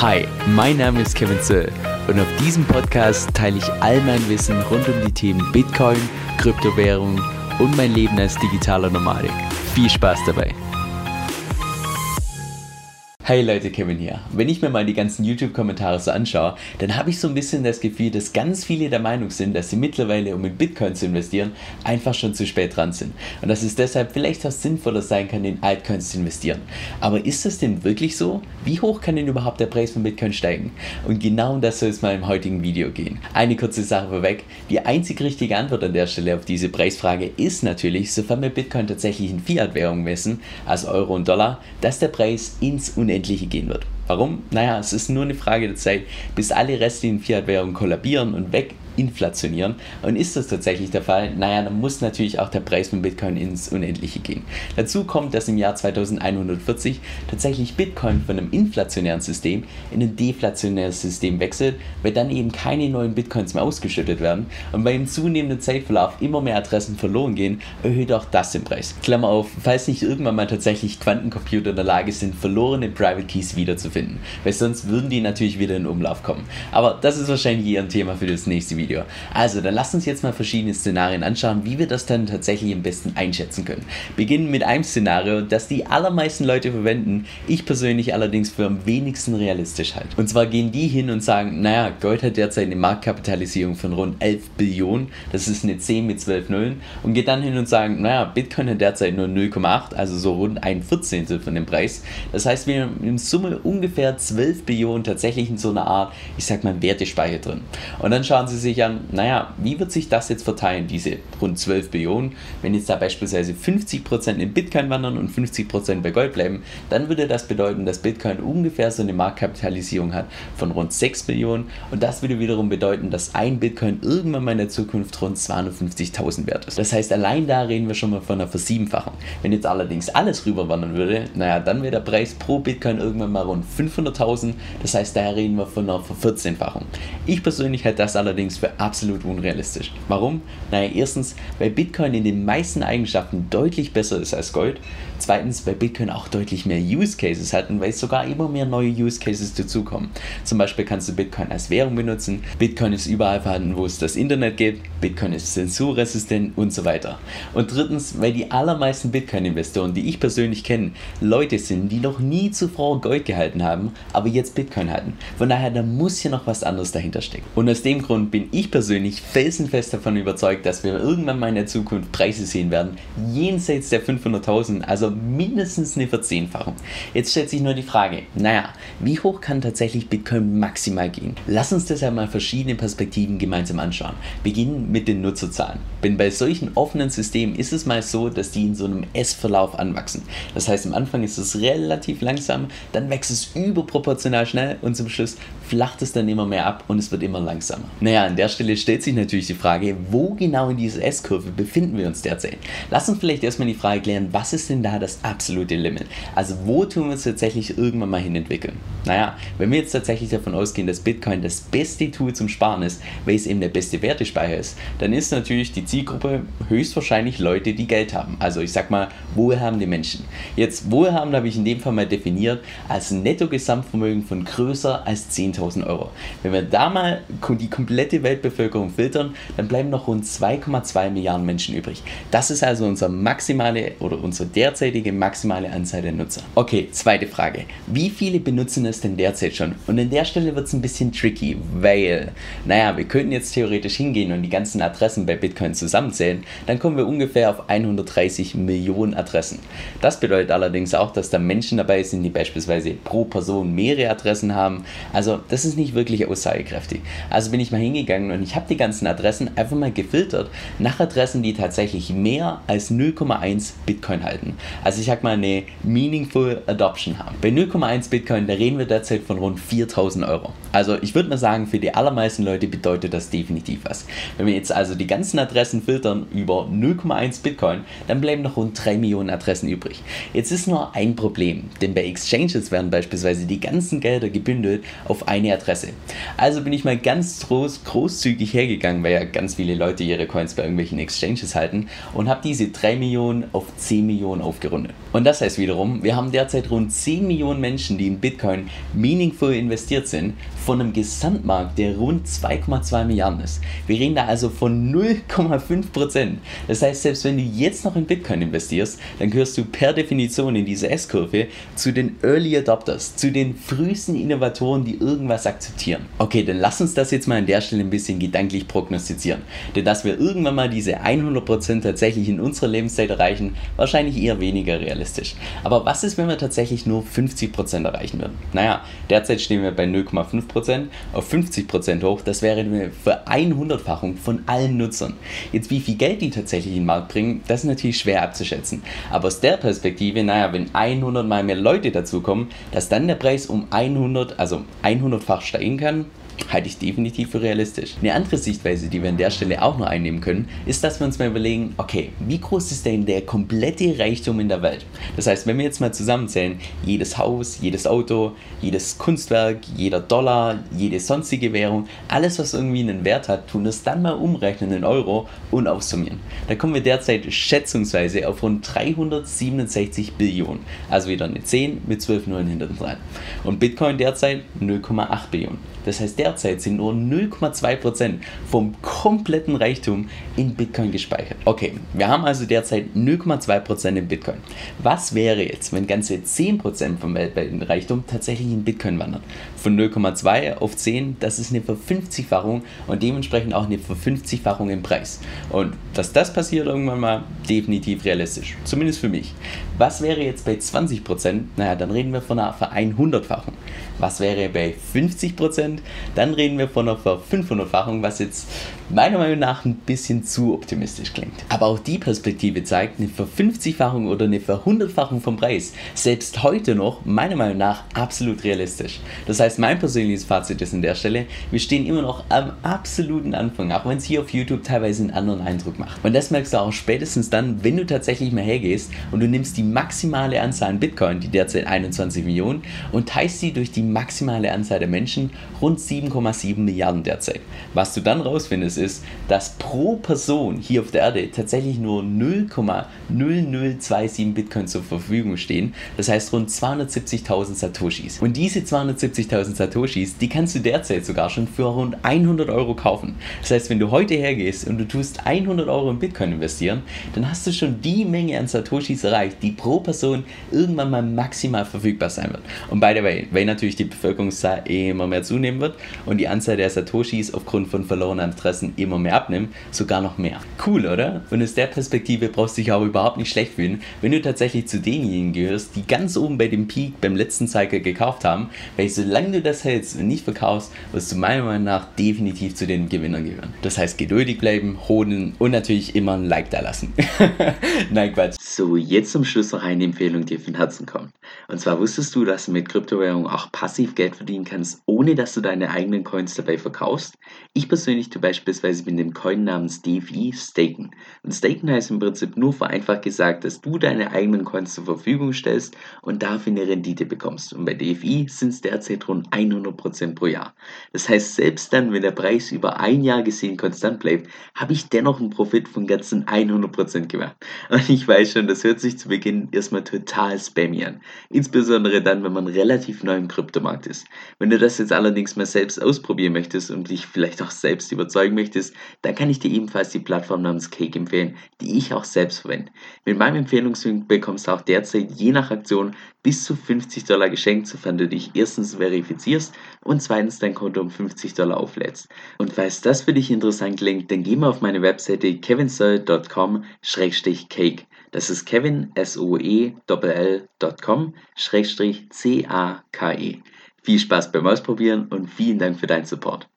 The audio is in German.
Hi, mein Name ist Kevin Zöll und auf diesem Podcast teile ich all mein Wissen rund um die Themen Bitcoin, Kryptowährung und mein Leben als digitaler Nomadik. Viel Spaß dabei! Hey Leute, Kevin hier. Wenn ich mir mal die ganzen YouTube-Kommentare so anschaue, dann habe ich so ein bisschen das Gefühl, dass ganz viele der Meinung sind, dass sie mittlerweile, um in Bitcoin zu investieren, einfach schon zu spät dran sind. Und dass es deshalb vielleicht auch sinnvoller sein kann, in Altcoins zu investieren. Aber ist das denn wirklich so? Wie hoch kann denn überhaupt der Preis von Bitcoin steigen? Und genau um das soll es mal im heutigen Video gehen. Eine kurze Sache vorweg. Die einzig richtige Antwort an der Stelle auf diese Preisfrage ist natürlich, sofern wir Bitcoin tatsächlich in Fiat-Währung messen, also Euro und Dollar, dass der Preis ins Unendliche Unendliche gehen wird. Warum? Naja, es ist nur eine Frage der Zeit, bis alle restlichen Fiat-Währungen kollabieren und weg inflationieren. Und ist das tatsächlich der Fall? Naja, dann muss natürlich auch der Preis von Bitcoin ins Unendliche gehen. Dazu kommt, dass im Jahr 2140 tatsächlich Bitcoin von einem inflationären System in ein deflationäres System wechselt, weil dann eben keine neuen Bitcoins mehr ausgeschüttet werden und bei dem zunehmenden Zeitverlauf immer mehr Adressen verloren gehen, erhöht auch das den Preis. Klammer auf, falls nicht irgendwann mal tatsächlich Quantencomputer in der Lage sind, verlorene Private Keys wiederzufinden, weil sonst würden die natürlich wieder in Umlauf kommen. Aber das ist wahrscheinlich eher ein Thema für das nächste Video. Video. Also, dann lasst uns jetzt mal verschiedene Szenarien anschauen, wie wir das dann tatsächlich am besten einschätzen können. Beginnen mit einem Szenario, das die allermeisten Leute verwenden, ich persönlich allerdings für am wenigsten realistisch halte. Und zwar gehen die hin und sagen, naja, Gold hat derzeit eine Marktkapitalisierung von rund 11 Billionen, das ist eine 10 mit 12 Nullen, und geht dann hin und sagen, naja, Bitcoin hat derzeit nur 0,8, also so rund ein Vierzehntel von dem Preis. Das heißt, wir haben in Summe ungefähr 12 Billionen tatsächlich in so einer Art, ich sag mal, Wertespeicher drin. Und dann schauen sie sich an, naja, wie wird sich das jetzt verteilen, diese rund 12 Billionen? Wenn jetzt da beispielsweise 50% in Bitcoin wandern und 50% bei Gold bleiben, dann würde das bedeuten, dass Bitcoin ungefähr so eine Marktkapitalisierung hat von rund 6 Billionen und das würde wiederum bedeuten, dass ein Bitcoin irgendwann mal in der Zukunft rund 250.000 wert ist. Das heißt, allein da reden wir schon mal von einer Versiebenfachung. Wenn jetzt allerdings alles rüberwandern würde, naja, dann wäre der Preis pro Bitcoin irgendwann mal rund 500.000. Das heißt, daher reden wir von einer Vervierzehnfachung. Ich persönlich hätte das allerdings für absolut unrealistisch. Warum? Naja, erstens, weil Bitcoin in den meisten Eigenschaften deutlich besser ist als Gold. Zweitens, weil Bitcoin auch deutlich mehr Use Cases hat und weil sogar immer mehr neue Use Cases dazukommen. Zum Beispiel kannst du Bitcoin als Währung benutzen. Bitcoin ist überall vorhanden, wo es das Internet gibt. Bitcoin ist zensurresistent und so weiter. Und drittens, weil die allermeisten Bitcoin-Investoren, die ich persönlich kenne, Leute sind, die noch nie zuvor Gold gehalten haben, aber jetzt Bitcoin halten. Von daher, da muss hier noch was anderes dahinter stecken. Und aus dem Grund bin ich persönlich felsenfest davon überzeugt, dass wir irgendwann mal in der Zukunft Preise sehen werden, jenseits der 500.000, also mindestens eine Verzehnfachung. Jetzt stellt sich nur die Frage, naja, wie hoch kann tatsächlich Bitcoin maximal gehen? Lass uns deshalb mal verschiedene Perspektiven gemeinsam anschauen. Beginnen mit den Nutzerzahlen. Denn bei solchen offenen Systemen ist es mal so, dass die in so einem S-Verlauf anwachsen. Das heißt, am Anfang ist es relativ langsam, dann wächst es überproportional schnell und zum Schluss flacht es dann immer mehr ab und es wird immer langsamer. Naja, an der Stelle stellt sich natürlich die Frage, wo genau in dieser S-Kurve befinden wir uns derzeit? Lass uns vielleicht erstmal die Frage klären, was ist denn da das absolute Limit? Also wo tun wir uns tatsächlich irgendwann mal hin entwickeln? Naja, wenn wir jetzt tatsächlich davon ausgehen, dass Bitcoin das beste Tool zum Sparen ist, weil es eben der beste Wertespeicher ist, dann ist natürlich die Zielgruppe höchstwahrscheinlich Leute, die Geld haben. Also ich sag mal, wohlhabende Menschen. Jetzt wohlhabend habe ich in dem Fall mal definiert als Netto-Gesamtvermögen von größer als 10.000 Euro. Wenn wir da mal die komplette Weltbevölkerung filtern, dann bleiben noch rund 2,2 Milliarden Menschen übrig. Das ist also unsere maximale oder unsere derzeitige maximale Anzahl der Nutzer. Okay, zweite Frage. Wie viele benutzen es denn derzeit schon? Und an der Stelle wird es ein bisschen tricky, weil, naja, wir könnten jetzt theoretisch hingehen und die ganzen Adressen bei Bitcoin zusammenzählen, dann kommen wir ungefähr auf 130 Millionen Adressen. Das bedeutet allerdings auch, dass da Menschen dabei sind, die beispielsweise pro Person mehrere Adressen haben. Also das ist nicht wirklich aussagekräftig. Also bin ich mal hingegangen und ich habe die ganzen Adressen einfach mal gefiltert nach Adressen, die tatsächlich mehr als 0,1 Bitcoin halten. Also ich sag mal eine Meaningful Adoption haben. Bei 0,1 Bitcoin, da reden wir derzeit von rund 4000 Euro. Also ich würde mal sagen, für die allermeisten Leute bedeutet das definitiv was. Wenn wir jetzt also die ganzen Adressen filtern über 0,1 Bitcoin, dann bleiben noch rund 3 Millionen Adressen übrig. Jetzt ist nur ein Problem, denn bei Exchanges werden beispielsweise die ganzen Gelder gebündelt auf eine Adresse. Also bin ich mal ganz groß, großzügig hergegangen, weil ja ganz viele Leute ihre Coins bei irgendwelchen Exchanges halten und habe diese 3 Millionen auf 10 Millionen aufgerundet. Und das heißt wiederum, wir haben derzeit rund 10 Millionen Menschen, die in Bitcoin meaningful investiert sind, von einem Gesamtmarkt, der rund 2,2 Milliarden ist. Wir reden da also von 0,5 Prozent. Das heißt, selbst wenn du jetzt noch in Bitcoin investierst, dann gehörst du per Definition in diese S-Kurve zu den Early Adopters, zu den frühesten Innovatoren, die irgendwas akzeptieren. Okay, dann lass uns das jetzt mal an der Stelle ein bisschen gedanklich prognostizieren. Denn dass wir irgendwann mal diese 100% tatsächlich in unserer Lebenszeit erreichen, wahrscheinlich eher weniger realistisch. Aber was ist, wenn wir tatsächlich nur 50% erreichen würden? Naja, derzeit stehen wir bei 0,5% auf 50% hoch. Das wäre eine Vereinhundertfachung von allen Nutzern. Jetzt, wie viel Geld die tatsächlich in den Markt bringen, das ist natürlich schwer abzuschätzen. Aber aus der Perspektive, naja, wenn 100 mal mehr Leute dazukommen, dass dann der Preis um 100, also 100-fach steigen kann, halte ich definitiv für realistisch. Eine andere Sichtweise, die wir an der Stelle auch noch einnehmen können, ist, dass wir uns mal überlegen, okay, wie groß ist denn der komplette Reichtum in der Welt? Das heißt, wenn wir jetzt mal zusammenzählen, jedes Haus, jedes Auto, jedes Kunstwerk, jeder Dollar, jede sonstige Währung, alles, was irgendwie einen Wert hat, tun das dann mal umrechnen in Euro und aufsummieren. Da kommen wir derzeit schätzungsweise auf rund 367 Billionen. Also wieder eine 10 mit 12 Nullen hinter dran. Und Bitcoin derzeit 0,8 Billionen. Das heißt, derzeit sind nur 0,2% vom kompletten Reichtum in Bitcoin gespeichert. Okay, wir haben also derzeit 0,2% in Bitcoin. Was wäre jetzt, wenn ganze 10% vom weltweiten Reichtum tatsächlich in Bitcoin wandern? Von 0,2 auf 10, das ist eine Verfünfzigfachung und dementsprechend auch eine Verfünfzigfachung im Preis. Und dass das passiert irgendwann mal, definitiv realistisch. Zumindest für mich. Was wäre jetzt bei 20%? Naja, dann reden wir von einer Vereinhundertfachung. Was wäre bei 50%? Dann reden wir von einer Ver-500-fachung, was jetzt meiner Meinung nach ein bisschen zu optimistisch klingt. Aber auch die Perspektive zeigt, eine Ver-50-fachung oder eine Ver-100-fachung vom Preis, selbst heute noch, meiner Meinung nach, absolut realistisch. Das heißt, mein persönliches Fazit ist an der Stelle, wir stehen immer noch am absoluten Anfang, auch wenn es hier auf YouTube teilweise einen anderen Eindruck macht. Und das merkst du auch spätestens dann, wenn du tatsächlich mal hergehst und du nimmst die maximale Anzahl an Bitcoin, die derzeit 21 Millionen, und teilst sie durch die maximale Anzahl der Menschen, rund 7,7 Milliarden derzeit. Was du dann rausfindest, ist, dass pro Person hier auf der Erde tatsächlich nur 0,0027 Bitcoin zur Verfügung stehen. Das heißt rund 270.000 Satoshis. Und diese 270.000 Satoshis, die kannst du derzeit sogar schon für rund 100 Euro kaufen. Das heißt, wenn du heute hergehst und du tust 100 Euro in Bitcoin investieren, dann hast du schon die Menge an Satoshis erreicht, die pro Person irgendwann mal maximal verfügbar sein wird. Und by the way, weil natürlich die Bevölkerungszahl immer mehr zunehmen wird und die Anzahl der Satoshis aufgrund von verlorenen Adressen immer mehr abnimmt, sogar noch mehr. Cool, oder? Und aus der Perspektive brauchst du dich auch überhaupt nicht schlecht fühlen, wenn du tatsächlich zu denjenigen gehörst, die ganz oben bei dem Peak beim letzten Cycle gekauft haben, weil solange du das hältst und nicht verkaufst, wirst du meiner Meinung nach definitiv zu den Gewinnern gehören. Das heißt, geduldig bleiben, hoden und natürlich immer ein Like da lassen. Nein, Quatsch. So, jetzt zum Schluss noch eine Empfehlung, die von Herzen kommt. Und zwar wusstest du, dass mit Kryptowährungen auch passiv Geld verdienen kannst, ohne dass du deine eigenen Coins dabei verkaufst? Ich persönlich tue beispielsweise mit dem Coin namens DeFi staken. Und staken heißt im Prinzip nur vereinfacht gesagt, dass du deine eigenen Coins zur Verfügung stellst und dafür eine Rendite bekommst. Und bei DeFi sind es derzeit rund 100% pro Jahr. Das heißt, selbst dann, wenn der Preis über ein Jahr gesehen konstant bleibt, habe ich dennoch einen Profit von ganzen 100% gemacht. Und ich weiß schon, das hört sich zu Beginn erstmal total spammy an. Insbesondere dann, wenn man relativ neu im Kryptomarkt ist. Wenn du das jetzt allerdings mal selbst ausprobieren möchtest und dich vielleicht auch selbst überzeugen möchtest, dann kann ich dir ebenfalls die Plattform namens Cake empfehlen, die ich auch selbst verwende. Mit meinem Empfehlungslink bekommst du auch derzeit je nach Aktion bis zu 50 Dollar geschenkt, sofern du dich erstens verifizierst und zweitens dein Konto um 50 Dollar auflädst. Und falls das für dich interessant klingt, dann geh mal auf meine Webseite kevinsoe.com-cake. Das ist kevin, S-O-E-L-L.com, Schrägstrich C-A-K-E. Viel Spaß beim Ausprobieren und vielen Dank für deinen Support.